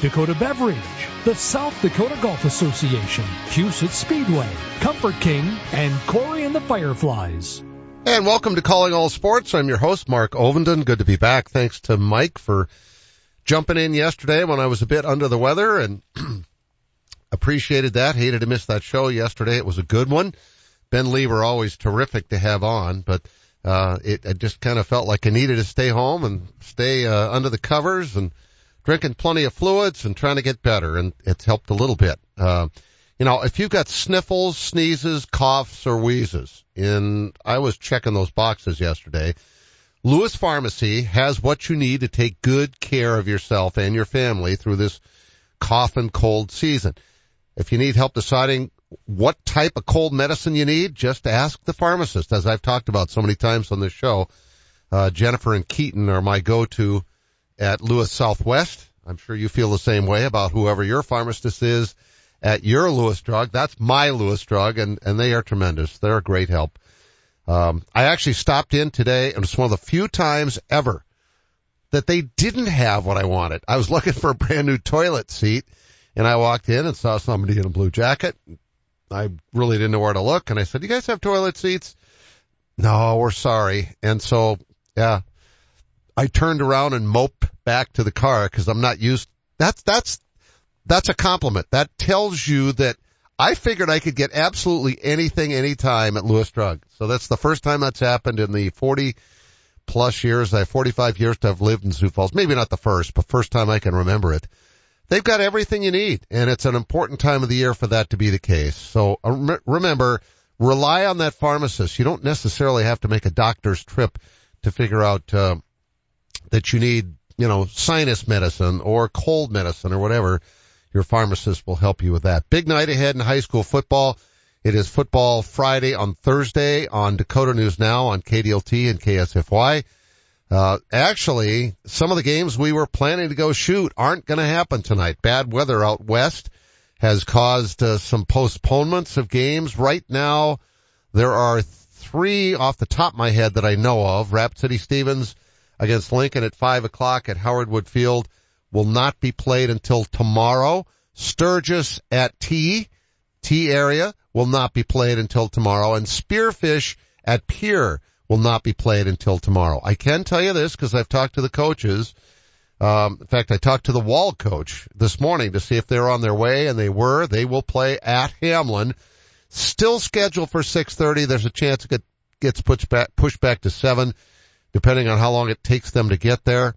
Dakota Beverage, the South Dakota Golf Association, Huset Speedway, Comfort King, and Corey and the Fireflies. And welcome to Calling All Sports. I'm your host, Mark Ovenden. Good to be back. Thanks to Mike for jumping in yesterday when I was a bit under the weather and appreciated that. Hated to miss that show yesterday. It was a good one. Ben Lever always terrific to have on, but uh, it, I just kind of felt like I needed to stay home and stay uh, under the covers and drinking plenty of fluids and trying to get better, and it's helped a little bit. Uh, you know, if you've got sniffles, sneezes, coughs, or wheezes, and I was checking those boxes yesterday, Lewis Pharmacy has what you need to take good care of yourself and your family through this cough and cold season. If you need help deciding what type of cold medicine you need, just ask the pharmacist. As I've talked about so many times on this show, uh, Jennifer and Keaton are my go-to at Lewis Southwest. I'm sure you feel the same way about whoever your pharmacist is at your Lewis drug. That's my Lewis drug and, and they are tremendous. They're a great help. Um, I actually stopped in today and it's one of the few times ever that they didn't have what I wanted. I was looking for a brand new toilet seat and I walked in and saw somebody in a blue jacket. I really didn't know where to look and I said, Do you guys have toilet seats? No, we're sorry. And so, yeah, I turned around and moped back to the car because I'm not used. That's, that's, that's a compliment. That tells you that I figured I could get absolutely anything anytime at Lewis Drug. So that's the first time that's happened in the 40 plus years, I have 45 years to have lived in Sioux Falls. Maybe not the first, but first time I can remember it. They've got everything you need and it's an important time of the year for that to be the case. So uh, remember, rely on that pharmacist. You don't necessarily have to make a doctor's trip to figure out, uh, that you need, you know, sinus medicine or cold medicine or whatever, your pharmacist will help you with that. Big night ahead in high school football. It is football Friday on Thursday on Dakota News Now on KDLT and KSFY. Uh, actually, some of the games we were planning to go shoot aren't going to happen tonight. Bad weather out west has caused uh, some postponements of games. Right now, there are three off the top of my head that I know of. Rapid City Stevens against Lincoln at 5 o'clock at Howard Wood Field will not be played until tomorrow. Sturgis at T, Tea Area will not be played until tomorrow. And Spearfish at Pierre will not be played until tomorrow. I can tell you this because I've talked to the coaches. Um, in fact, I talked to the Wall coach this morning to see if they're on their way, and they were. They will play at Hamlin. Still scheduled for 6:30. There's a chance it gets pushed back, pushed back to seven depending on how long it takes them to get there.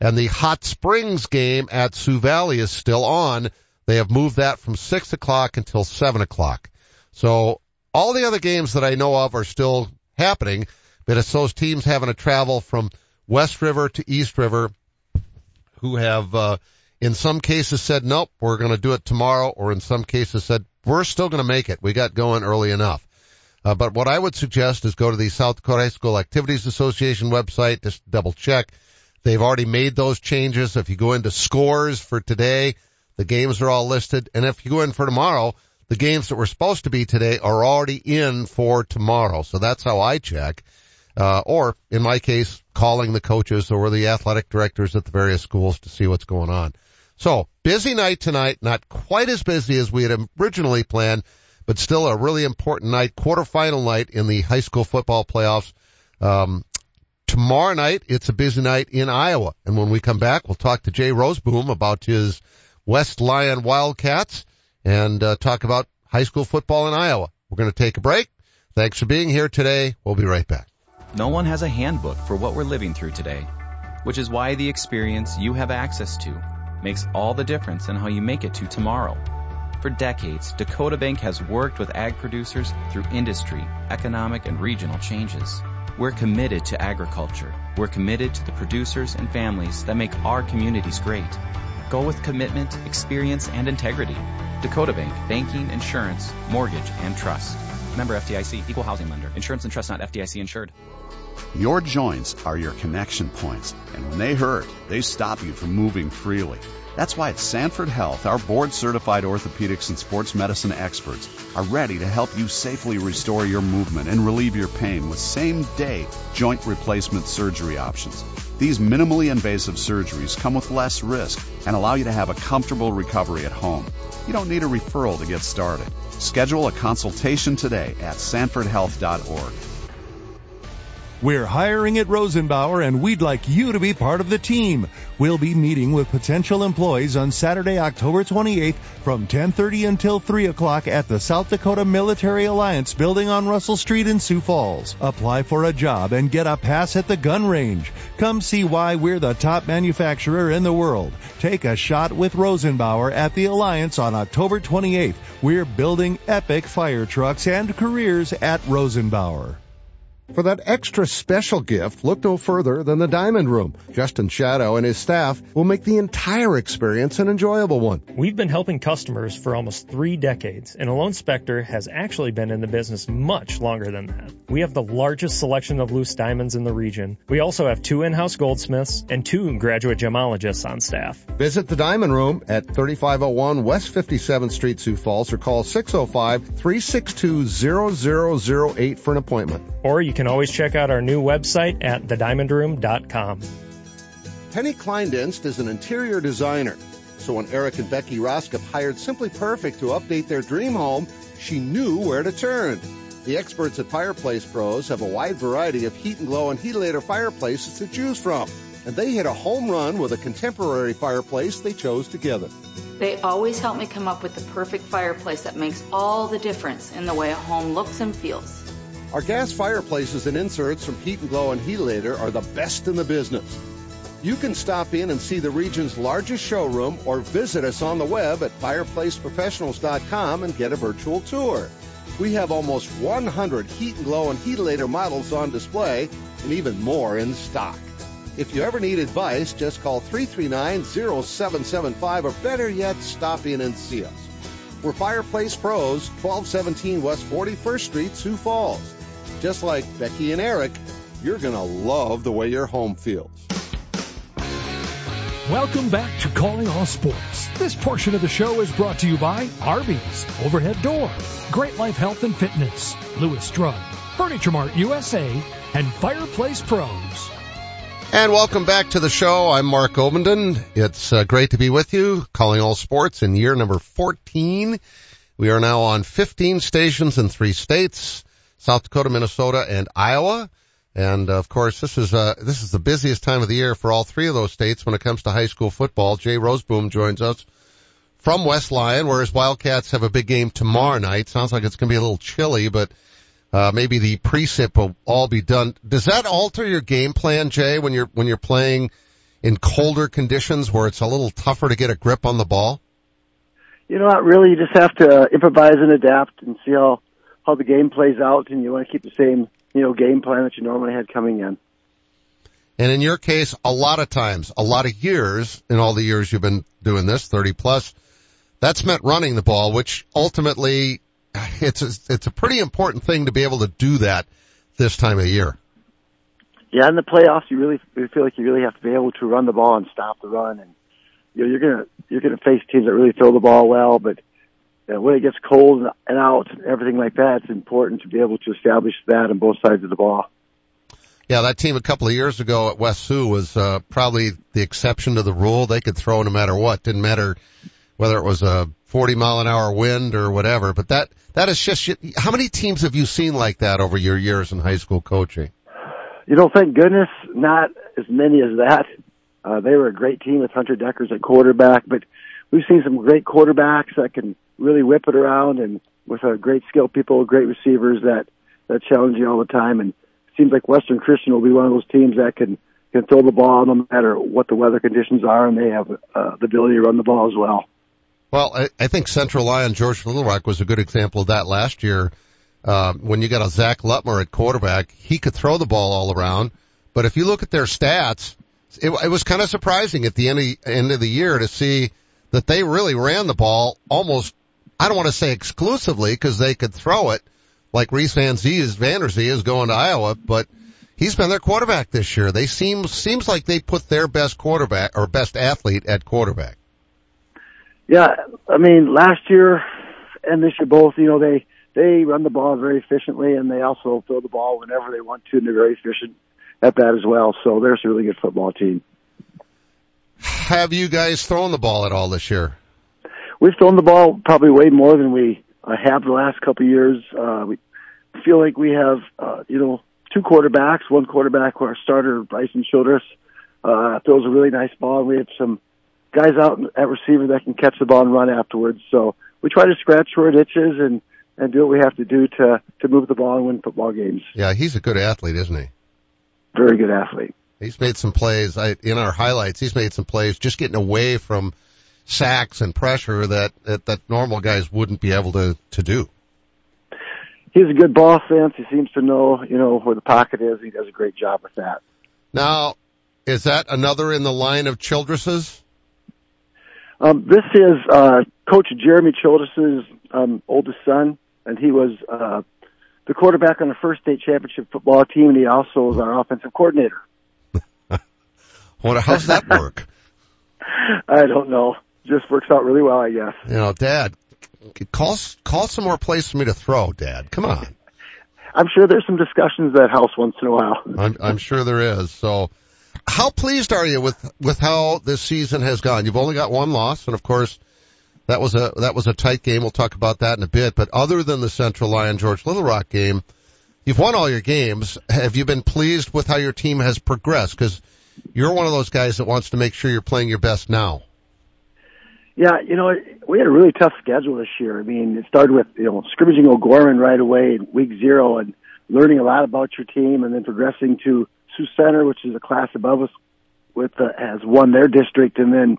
And the Hot Springs game at Sioux Valley is still on. They have moved that from six o'clock until seven o'clock. So all the other games that I know of are still happening, but it's those teams having to travel from West River to East River who have, uh, in some cases said, nope, we're going to do it tomorrow, or in some cases said, we're still going to make it. We got going early enough. Uh, but what I would suggest is go to the South Dakota High School Activities Association website, just double check. They've already made those changes. If you go into scores for today, the games are all listed. And if you go in for tomorrow, the games that were supposed to be today are already in for tomorrow. So that's how I check. Uh, or in my case, calling the coaches or the athletic directors at the various schools to see what's going on. So busy night tonight, not quite as busy as we had originally planned, but still a really important night, quarterfinal night in the high school football playoffs. Um, tomorrow night, it's a busy night in Iowa. And when we come back, we'll talk to Jay Rozeboom about his West Lyon Wildcats and uh, talk about high school football in Iowa. We're going to take a break. Thanks for being here today. We'll be right back. No one has a handbook for what we're living through today, which is why the experience you have access to makes all the difference in how you make it to tomorrow. For decades, Dakota Bank has worked with ag producers through industry, economic, and regional changes. We're committed to agriculture. We're committed to the producers and families that make our communities great. Go with commitment, experience, and integrity. Dakota Bank, banking, insurance, mortgage, and trust. Member FDIC, equal housing lender. Insurance and trust not FDIC insured. Your joints are your connection points, and when they hurt, they stop you from moving freely. That's why at Sanford Health, our board certified orthopedics and sports medicine experts are ready to help you safely restore your movement and relieve your pain with same day joint replacement surgery options. These minimally invasive surgeries come with less risk and allow you to have a comfortable recovery at home. You don't need a referral to get started. Schedule a consultation today at sanfordhealth.org. We're hiring at Rosenbauer and we'd like you to be part of the team. We'll be meeting with potential employees on Saturday, October 28th from 10:30 until 3 o'clock at the South Dakota Military Alliance building on Russell Street in Sioux Falls. Apply for a job and get a pass at the gun range. Come see why we're the top manufacturer in the world. Take a shot with Rosenbauer at the Alliance on October 28th. We're building epic fire trucks and careers at Rosenbauer. For that extra special gift, look no further than the Diamond Room. Justin Shadow and his staff will make the entire experience an enjoyable one. We've been helping customers for almost three decades, and Alone Spectre has actually been in the business much longer than that. We have the largest selection of loose diamonds in the region. We also have two in-house goldsmiths and two graduate gemologists on staff. Visit the Diamond Room at 3501 West 57th Street, Sioux Falls, or call 605-362-0008 for an appointment. Or you can always check out our new website at thediamondroom.com. Penny Kleindienst is an interior designer. So when Eric and Becky Roskop hired Simply Perfect to update their dream home, she knew where to turn. The experts at Fireplace Pros have a wide variety of Heat and Glo and Heatilator fireplaces to choose from. And they hit a home run with a contemporary fireplace they chose together. They always help me come up with the perfect fireplace that makes all the difference in the way a home looks and feels. Our gas fireplaces and inserts from Heat and Glo and Heatilator are the best in the business. You can stop in and see the region's largest showroom or visit us on the web at fireplaceprofessionals.com and get a virtual tour. We have almost 100 Heat and Glo and Heatilator models on display and even more in stock. If you ever need advice, just call 339-0775 or better yet, stop in and see us. We're Fireplace Pros, 1217 West 41st Street, Sioux Falls. Just like Becky and Eric, you're going to love the way your home feels. Welcome back to Calling All Sports. This portion of the show is brought to you by Arby's, Overhead Door, Great Life Health and Fitness, Lewis Drug, Furniture Mart USA, and Fireplace Pros. And welcome back to the show. I'm Mark Ovenden. It's uh, great to be with you, calling all sports in year number 14. We are now on 15 stations in three states, South Dakota, Minnesota, and Iowa. And uh, of course, this is uh, this is the busiest time of the year for all three of those states when it comes to high school football. Jay Rozeboom joins us from West Lyon, where his Wildcats have a big game tomorrow night. Sounds like it's going to be a little chilly, but uh, maybe the precip will all be done. Does that alter your game plan, Jay, when you're when you're playing in colder conditions where it's a little tougher to get a grip on the ball? You know, what, really. You just have to improvise and adapt and see how how the game plays out, and you want to keep the same you know, game plan that you normally had coming in. And in your case, a lot of times, a lot of years, in all the years you've been doing this, 30 plus, that's meant running the ball, which ultimately, it's a, it's a pretty important thing to be able to do that this time of year. Yeah, in the playoffs, you really you feel like you really have to be able to run the ball and stop the run, and you know, you're gonna you're gonna face teams that really throw the ball well, but know, when it gets cold and out and everything like that, it's important to be able to establish that on both sides of the ball. Yeah, that team a couple of years ago at West Sioux was uh, probably the exception to the rule. They could throw no matter what. Didn't matter whether it was a 40 mile an hour wind or whatever. But that that is just how many teams have you seen like that over your years in high school coaching? You know, thank goodness, not as many as that. Uh, they were a great team with Hunter Dekkers at quarterback, but we've seen some great quarterbacks that can really whip it around and with a great skill people, great receivers that that challenge you all the time. And it seems like Western Christian will be one of those teams that can can throw the ball no matter what the weather conditions are, and they have uh, the ability to run the ball as well. Well, I, I think Central Lyon George Little Rock was a good example of that last year. Uh, when you got a Zach Lutmer at quarterback, he could throw the ball all around. But if you look at their stats, it, it was kind of surprising at the end of, end of the year to see that they really ran the ball almost I don't want to say exclusively because they could throw it, like Reese Van Zee is Vanderzee is going to Iowa, but he's been their quarterback this year. They seem seems like they put their best quarterback or best athlete at quarterback. Yeah, I mean last year and this year both, you know, they they run the ball very efficiently and they also throw the ball whenever they want to and they're very efficient at that as well. So they're a really good football team. Have you guys thrown the ball at all this year? We've thrown the ball probably way more than we uh, have the last couple of years. Uh, we feel like we have, uh, you know, two quarterbacks. One quarterback, our starter, Bryson Childress, uh, throws a really nice ball. And we have some guys out at receiver that can catch the ball and run afterwards. So we try to scratch short itches and, and do what we have to do to, to move the ball and win football games. Yeah, he's a good athlete, isn't he? Very good athlete. He's made some plays I, in our highlights. He's made some plays just getting away from sacks and pressure that, that, that normal guys wouldn't be able to, to do. He's a good ball sense. He seems to know, you know, where the pocket is. He does a great job with that. Now, is that another in the line of Childress's? Um, this is, uh, Coach Jeremy Childress's, um, oldest son, and he was, uh, the quarterback on the first state championship football team, and he also is our offensive coordinator. What, how's that work? I don't know. Just works out really well, I guess. You know, Dad, call call some more plays for me to throw, Dad. Come on. I'm sure there's some discussions at house once in a while. I'm, I'm sure there is. So, how pleased are you with with how this season has gone? You've only got one loss, and of course, that was a that was a tight game. We'll talk about that in a bit. But other than the Central Lyon George Little Rock game, you've won all your games. Have you been pleased with how your team has progressed? Because you're one of those guys that wants to make sure you're playing your best now. Yeah, you know, we had a really tough schedule this year. I mean, it started with, you know, scrimmaging O'Gorman right away in week zero and learning a lot about your team and then progressing to Sioux Center, which is a class above us with, uh, has won their district and then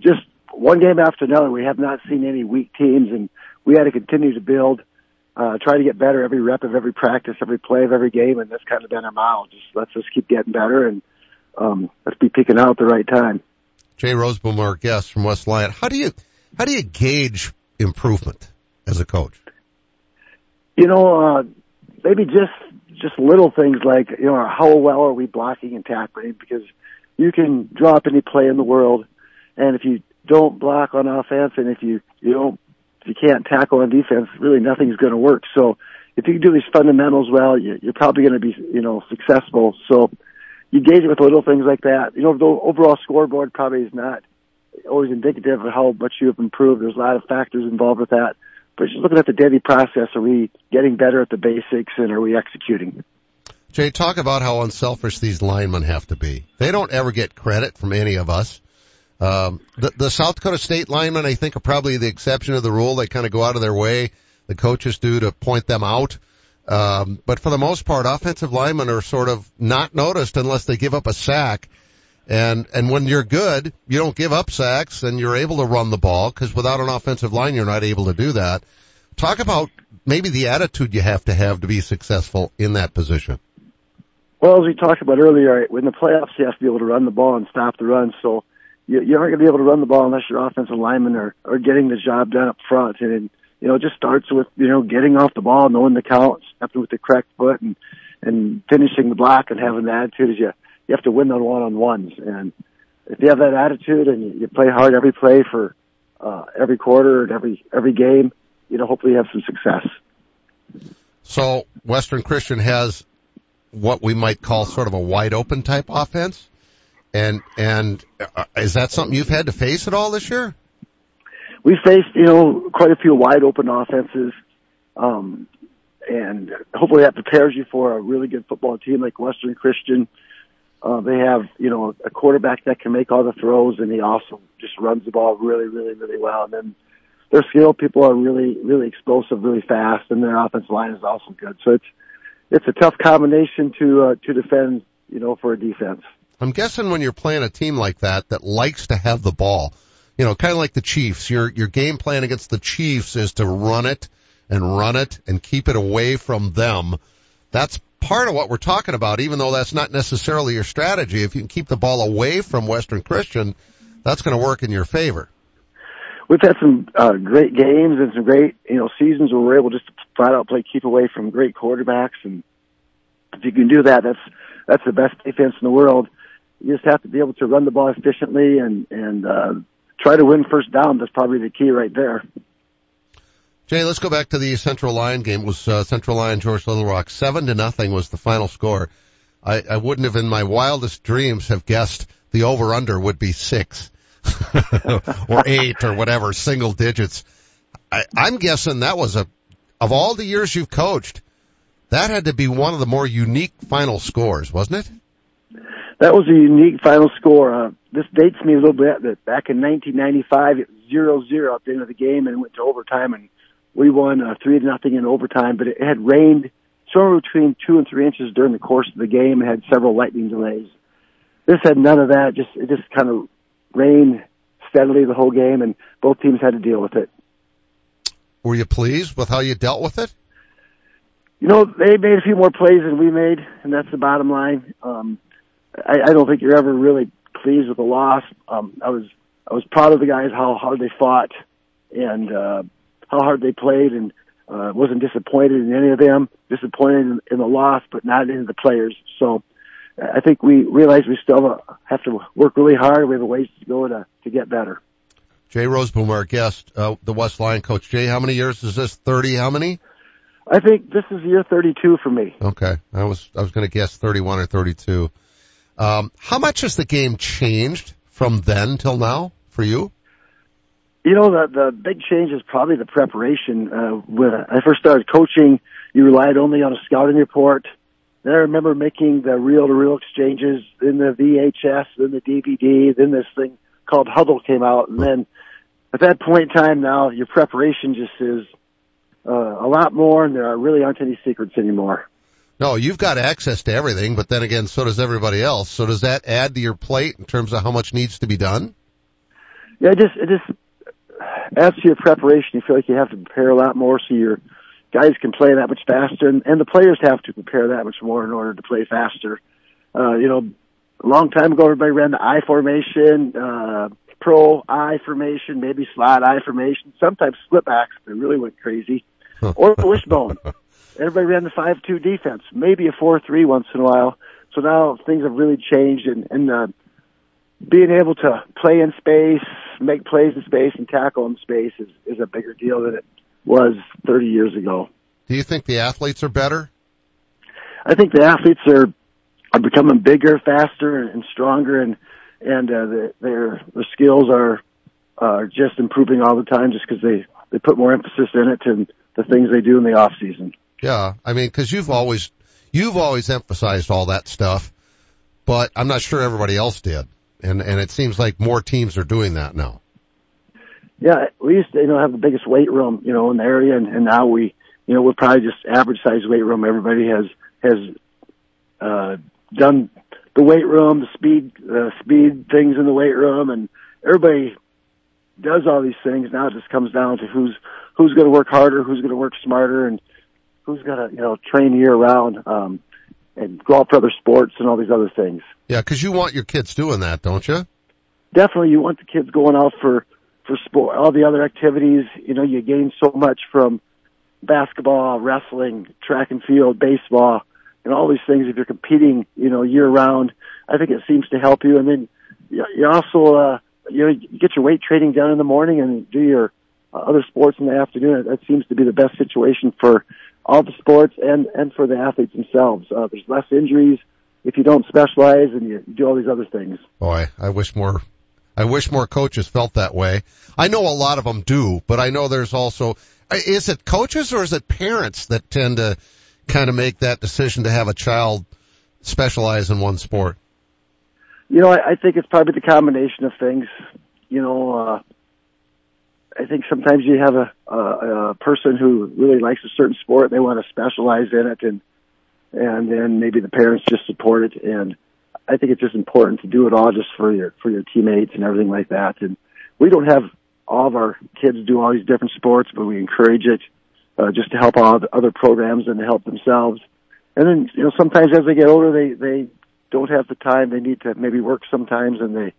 just one game after another. We have not seen any weak teams and we had to continue to build, uh, try to get better every rep of every practice, every play of every game. And that's kind of been our motto. Just let's just keep getting better and, um, let's be picking out at the right time. Jay Rozeboom, our guest from West Lyon. How do you how do you gauge improvement as a coach? You know, uh, maybe just just little things like you know how well are we blocking and tackling because you can drop any play in the world, and if you don't block on offense and if you you don't if you can't tackle on defense, really nothing's going to work. So if you do these fundamentals well, you, you're probably going to be you know successful. So you gauge it with little things like that. You know, the overall scoreboard probably is not always indicative of how much you have improved. There's a lot of factors involved with that. But just looking at the daily process, are we getting better at the basics and are we executing? Jay, talk about how unselfish these linemen have to be. They don't ever get credit from any of us. Um, the, the South Dakota State linemen, I think, are probably the exception of the rule. They kind of go out of their way. The coaches do to point them out. Um, but for the most part, offensive linemen are sort of not noticed unless they give up a sack. And, and when you're good, you don't give up sacks and you're able to run the ball because without an offensive line, you're not able to do that. Talk about maybe the attitude you have to have to be successful in that position. Well, as we talked about earlier, in the playoffs, you have to be able to run the ball and stop the run. So you, you aren't going to be able to run the ball unless your offensive linemen are, are getting the job done up front. And, you know, it just starts with, you know, getting off the ball, knowing the count, stepping with the correct foot and, and finishing the block and having the attitude as you, you have to win the one on ones. And if you have that attitude and you, you play hard every play for, uh, every quarter and every, every game, you know, hopefully you have some success. So Western Christian has what we might call sort of a wide open type offense. And, and uh, is that something you've had to face at all this year? We faced, you know, quite a few wide open offenses. Um, and hopefully that prepares you for a really good football team like Western Christian. Uh, they have, you know, a quarterback that can make all the throws and he also just runs the ball really, really, really well. And then their skill people are really, really explosive, really fast and their offensive line is also good. So it's, it's a tough combination to, uh, to defend, you know, for a defense. I'm guessing when you're playing a team like that that likes to have the ball, you know, kind of like the Chiefs. Your your game plan against the Chiefs is to run it and run it and keep it away from them. That's part of what we're talking about, even though that's not necessarily your strategy. If you can keep the ball away from Western Christian, that's going to work in your favor. we've had some uh, great games and some great you know seasons where we're able just to flat out play keep away from great quarterbacks, and if you can do that, that's that's the best defense in the world. You just have to be able to run the ball efficiently and and uh, try to win first down. That's probably the key right there. Jay, let's go back to the Central Lyon game. It was uh, Central Lyon George Little Rock seven to nothing was the final score. I, I wouldn't have in my wildest dreams have guessed the over under would be six or eight or whatever single digits. I, I'm guessing that was a of all the years you've coached, that had to be one of the more unique final scores, wasn't it? That was a unique final score. Uh, this dates me a little bit. That back in 1995, it was zero zero at the end of the game, and it went to overtime, and we won uh, three to nothing in overtime, but it had rained somewhere between two and three inches during the course of the game and had several lightning delays. This had none of that. Just it just kind of rained steadily the whole game, and both teams had to deal with it. Were you pleased with how you dealt with it? You know, they made a few more plays than we made, and that's the bottom line. Um, I, I don't think you're ever really pleased with the loss. Um, I was I was proud of the guys how hard they fought, and uh, how hard they played and uh, wasn't disappointed in any of them, disappointed in, in the loss, but not in the players. So I think we realize we still have to work really hard. We have a ways to go to, to get better. Jay Rozeboom, our guest, uh, the West Lyon coach. Jay, how many years is this? 30, how many? I think this is year 32 for me. Okay. I was, I was going to guess 31 or 32. Um, how much has the game changed from then till now for you? You know, the the big change is probably the preparation. Uh, when I first started coaching, you relied only on a scouting report. Then I remember making the reel-to-reel exchanges in the VHS, then the DVD, then this thing called Hudl came out, and then at that point in time, now your preparation just is uh, a lot more, and there really aren't any secrets anymore. No, you've got access to everything, but then again, so does everybody else. So does that add to your plate in terms of how much needs to be done? Yeah, it just it just adds to your preparation. You feel like you have to prepare a lot more so your guys can play that much faster, and, and the players have to prepare that much more in order to play faster. Uh, you know, a long time ago, everybody ran the I formation, uh, pro I formation, maybe slot I formation, sometimes split backs. They really went crazy, or wishbone. Everybody ran the five-two defense, maybe a four-three once in a while. So now things have really changed, and, and uh, being able to play in space, make plays in space, and tackle in space is, is a bigger deal than it was 30 years ago. Do you think the athletes are better? I think the athletes are are becoming bigger, faster, and stronger, and and uh, the, their their skills are are just improving all the time, just because they they put more emphasis in it and the things they do in the off season. Yeah, I mean, because you've always you've always emphasized all that stuff, but I'm not sure everybody else did, and and it seems like more teams are doing that now. Yeah, we used to you know have the biggest weight room you know in the area, and, and now we you know we're probably just average size weight room. Everybody has has uh, done the weight room, the speed uh, speed things in the weight room, and everybody does all these things. Now it just comes down to who's who's going to work harder, who's going to work smarter, and who's going to you know train year round um, and go out for other sports and all these other things. Yeah, because you want your kids doing that, don't you? Definitely, you want the kids going out for for sport, all the other activities. You know, you gain so much from basketball, wrestling, track and field, baseball, and all these things. If you're competing, you know, year round, I think it seems to help you. And then you also, uh, you know, you get your weight training done in the morning and do your uh, other sports in the afternoon. That seems to be the best situation for all the sports and and for the athletes themselves. Uh, there's less injuries if you don't specialize and you do all these other things. Boy, I wish more. I wish more coaches felt that way. I know a lot of them do, but I know there's also, is it coaches or is it parents that tend to kind of make that decision to have a child specialize in one sport? You know, I, I think it's probably the combination of things. You know, uh, I think sometimes you have a, a, a person who really likes a certain sport, they want to specialize in it, and and then maybe the parents just support it. And I think it's just important to do it all just for your for your teammates and everything like that. And we don't have all of our kids do all these different sports, but we encourage it uh, just to help all the other programs and to help themselves. And then you know sometimes as they get older, they they don't have the time. They need to maybe work sometimes, and they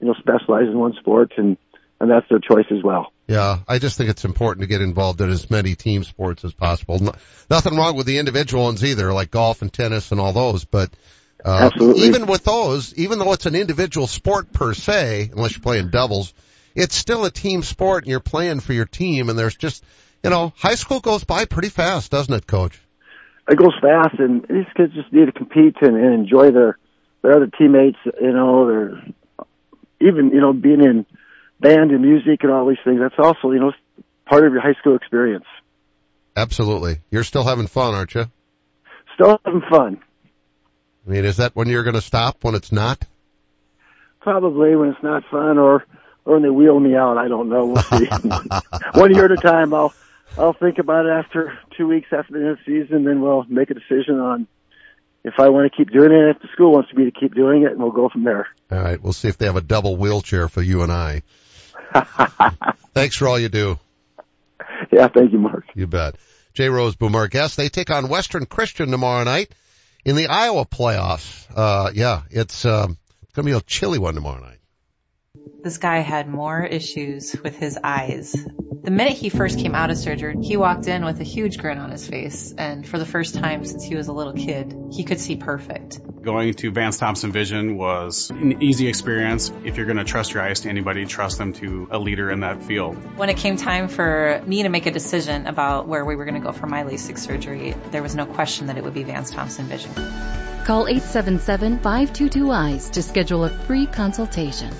you know specialize in one sport and and that's their choice as well. Yeah, I just think it's important to get involved in as many team sports as possible. No, nothing wrong with the individual ones either, like golf and tennis and all those, but uh, Absolutely. even with those, even though it's an individual sport per se, unless you're playing doubles, it's still a team sport and you're playing for your team and there's just, you know, high school goes by pretty fast, doesn't it, coach? It goes fast, and these kids just need to compete and, and enjoy their their other teammates. You know, they're even you know being in band and music and all these things. That's also you know part of your high school experience. Absolutely. You're still having fun, aren't you? Still having fun. I mean, is that when you're going to stop when it's not? Probably when it's not fun, or or when they wheel me out. I don't know. We'll see. One year at a time. I'll I'll think about it after two weeks after the end of the season, then we'll make a decision on if I want to keep doing it, if the school wants me to keep doing it, and we'll go from there. All right, we'll see if they have a double wheelchair for you and I. Thanks for all you do. Yeah, thank you, Mark. You bet. Jay Rozeboom, our guest. They take on Western Christian tomorrow night in the Iowa playoffs. Uh, yeah, it's, um, it's gonna be a chilly one tomorrow night. This guy had more issues with his eyes. The minute he first came out of surgery, he walked in with a huge grin on his face, and for the first time since he was a little kid, he could see perfect. Going to Vance Thompson Vision was an easy experience. If you're going to trust your eyes to anybody, trust them to a leader in that field. When it came time for me to make a decision about where we were going to go for my LASIK surgery, there was no question that it would be Vance Thompson Vision. Call 877-522-EYES to schedule a free consultation.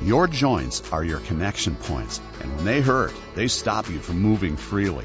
Your joints are your connection points, and when they hurt, they stop you from moving freely.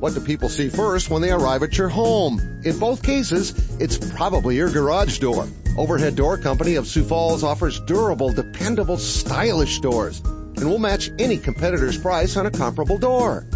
What do people see first when they arrive at your home? In both cases, it's probably your garage door. Overhead Door Company of Sioux Falls offers durable, dependable, stylish doors and will match any competitor's price on a comparable door.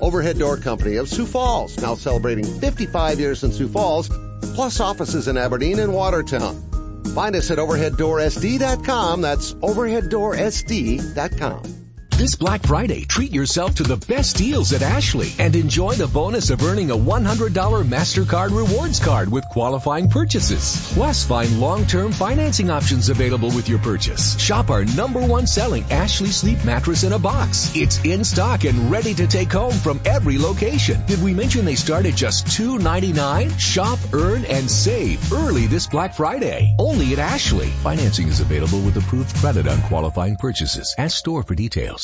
Overhead Door Company of Sioux Falls, now celebrating 55 years in Sioux Falls, plus offices in Aberdeen and Watertown. Find us at overheaddoorsd.com. That's overheaddoorsd.com. This Black Friday, treat yourself to the best deals at Ashley and enjoy the bonus of earning a $100 MasterCard rewards card with qualifying purchases. Plus, find long-term financing options available with your purchase. Shop our number one selling Ashley Sleep mattress in a box. It's in stock and ready to take home from every location. Did we mention they start at just $2.99? Shop, earn, and save early this Black Friday. Only at Ashley. Financing is available with approved credit on qualifying purchases. Ask store for details.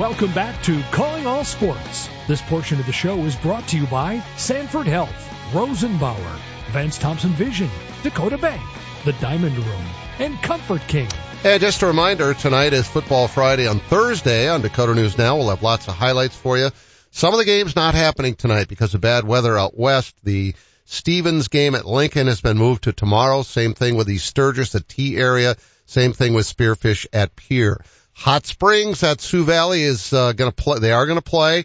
Welcome back to Calling All Sports. This portion of the show is brought to you by Sanford Health, Rosenbauer, Vance Thompson Vision, Dakota Bank, The Diamond Room, and Comfort King. Hey, just a reminder, tonight is Football Friday on Thursday on Dakota News Now. We'll have lots of highlights for you. Some of the games not happening tonight because of bad weather out west. The Stevens game at Lincoln has been moved to tomorrow. Same thing with the Sturgis at Tea Area. Same thing with Spearfish at Pierre. Hot Springs at Sioux Valley is uh, going to play. They are going to play,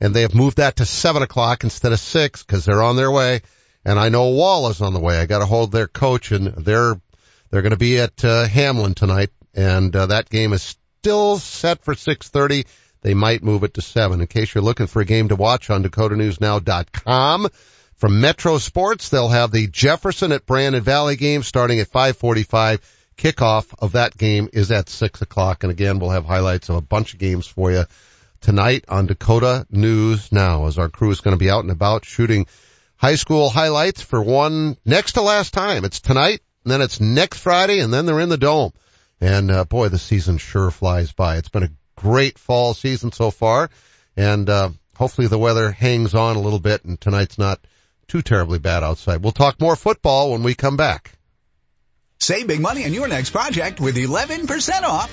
and they have moved that to seven o'clock instead of six because they're on their way. And I know Wall is on the way. I got to hold their coach, and they're they're going to be at uh, Hamlin tonight, and uh, that game is still set for 6:30. They might move it to seven. In case you're looking for a game to watch on DakotaNewsNow.com. From Metro Sports, they'll have the Jefferson at Brandon Valley game starting at 5:45. Kickoff of that game is at six o'clock, and again, we'll have highlights of a bunch of games for you tonight on Dakota News Now, as our crew is going to be out and about shooting high school highlights for one next to last time. It's tonight and then it's next Friday, and then they're in the dome. And uh, boy, the season sure flies by. It's been a great fall season so far, and uh, hopefully the weather hangs on a little bit, and tonight's not too terribly bad outside. We'll talk more football when we come back. Save big money on your next project with 11% off